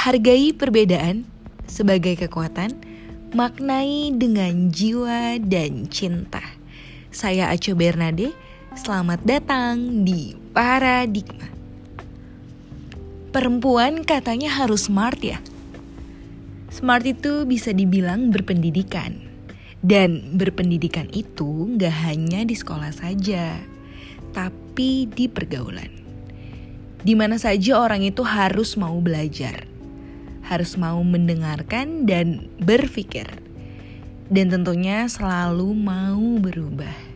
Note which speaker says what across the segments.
Speaker 1: Hargai perbedaan sebagai kekuatan, maknai dengan jiwa dan cinta. Saya Aco Bernade, selamat datang di Paradigma. Perempuan katanya harus smart ya. Smart itu bisa dibilang berpendidikan. Dan berpendidikan itu gak hanya di sekolah saja, tapi di pergaulan. Di mana saja orang itu harus mau belajar harus mau mendengarkan dan berpikir. Dan tentunya selalu mau berubah.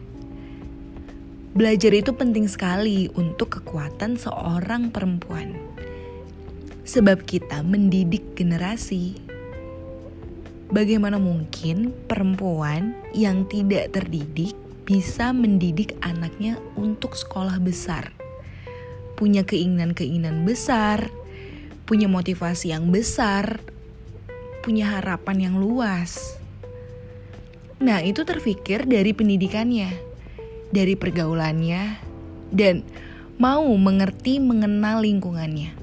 Speaker 1: Belajar itu penting sekali untuk kekuatan seorang perempuan. Sebab kita mendidik generasi. Bagaimana mungkin perempuan yang tidak terdidik bisa mendidik anaknya untuk sekolah besar? Punya keinginan-keinginan besar, punya motivasi yang besar, punya harapan yang luas. Nah, itu terfikir dari pendidikannya, dari pergaulannya, dan mau mengerti mengenal lingkungannya.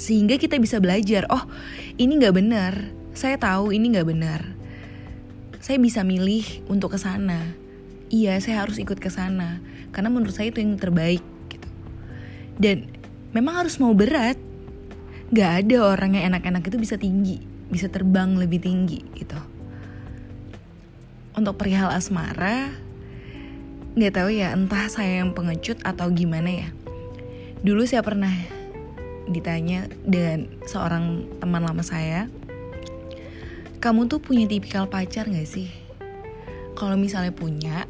Speaker 1: Sehingga kita bisa belajar, oh ini gak benar, saya tahu ini gak benar. Saya bisa milih untuk ke sana. Iya, saya harus ikut ke sana karena menurut saya itu yang terbaik gitu. Dan memang harus mau berat, gak ada orang yang enak-enak itu bisa tinggi bisa terbang lebih tinggi gitu. Untuk perihal asmara nggak tahu ya entah saya yang pengecut atau gimana ya. Dulu saya pernah ditanya dengan seorang teman lama saya kamu tuh punya tipikal pacar gak sih? Kalau misalnya punya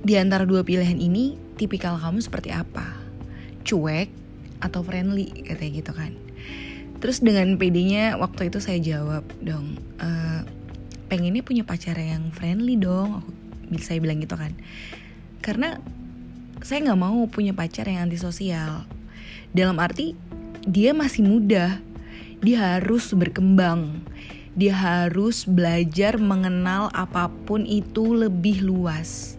Speaker 1: di antara dua pilihan ini tipikal kamu seperti apa? Cuek atau friendly katanya gitu kan. Terus dengan PD-nya waktu itu saya jawab dong e, pengennya punya pacar yang friendly dong aku saya bilang gitu kan. Karena saya nggak mau punya pacar yang antisosial. Dalam arti dia masih muda dia harus berkembang dia harus belajar mengenal apa pun itu lebih luas.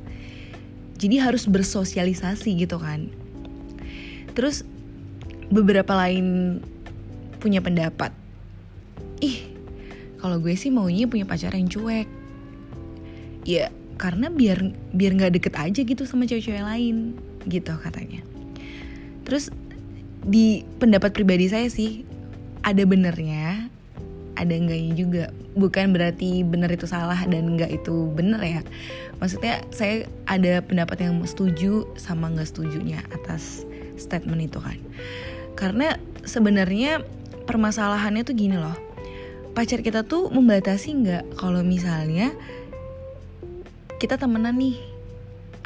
Speaker 1: Jadi harus bersosialisasi gitu kan. Terus beberapa lain punya pendapat. Ih, kalau gue sih maunya punya pacar yang cuek. Ya, karena biar biar nggak deket aja gitu sama cewek-cewek lain, gitu katanya. Terus di pendapat pribadi saya sih ada benernya, ada enggaknya juga. Bukan berarti bener itu salah dan enggak itu bener ya. Maksudnya saya ada pendapat yang setuju sama nggak setujunya atas statement itu kan. Karena sebenarnya permasalahannya tuh gini loh. Pacar kita tuh membatasi nggak kalau misalnya kita temenan nih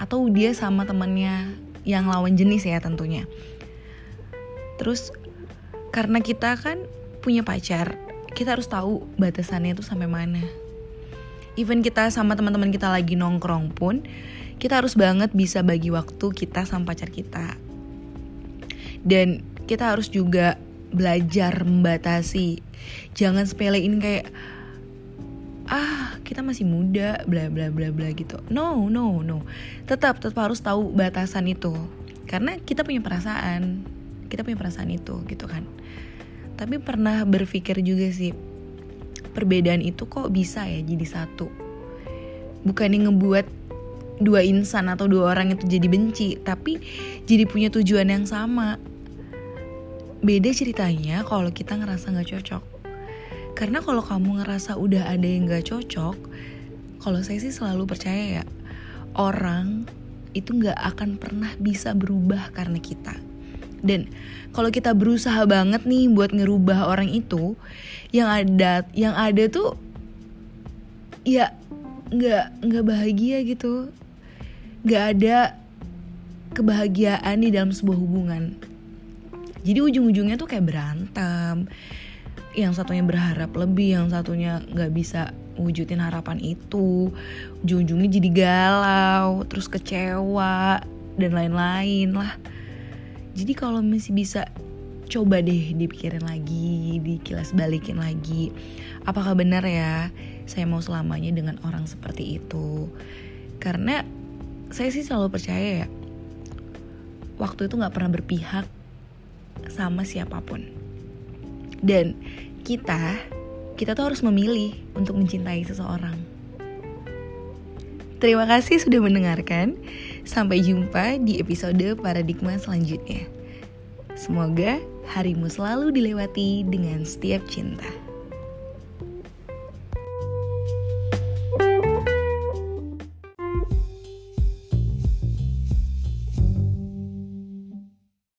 Speaker 1: atau dia sama temennya yang lawan jenis ya tentunya. Terus karena kita kan punya pacar, kita harus tahu batasannya tuh sampai mana. Even kita sama teman-teman kita lagi nongkrong pun, kita harus banget bisa bagi waktu kita sama pacar kita. Dan kita harus juga belajar membatasi. Jangan sepelein kayak ah kita masih muda bla bla bla bla gitu. No no no. Tetap tetap harus tahu batasan itu. Karena kita punya perasaan. Kita punya perasaan itu gitu kan. Tapi pernah berpikir juga sih perbedaan itu kok bisa ya jadi satu? Bukan yang ngebuat dua insan atau dua orang itu jadi benci tapi jadi punya tujuan yang sama Beda ceritanya kalau kita ngerasa gak cocok. Karena kalau kamu ngerasa udah ada yang gak cocok, kalau saya sih selalu percaya ya, orang itu gak akan pernah bisa berubah karena kita. Dan kalau kita berusaha banget nih buat ngerubah orang itu, yang ada yang ada tuh ya nggak nggak bahagia gitu, nggak ada kebahagiaan di dalam sebuah hubungan jadi ujung-ujungnya tuh kayak berantem. Yang satunya berharap lebih yang satunya nggak bisa wujudin harapan itu. Ujung-ujungnya jadi galau terus kecewa dan lain-lain lah. Jadi kalau masih bisa coba deh dipikirin lagi dikilas balikin lagi. Apakah benar ya saya mau selamanya dengan orang seperti itu? Karena saya sih selalu percaya ya waktu itu nggak pernah berpihak sama siapa pun. Dan kita, kita tuh harus memilih untuk mencintai seseorang. Terima kasih sudah mendengarkan. Sampai jumpa di episode paradigma selanjutnya. Semoga harimu selalu dilewati dengan setiap cinta.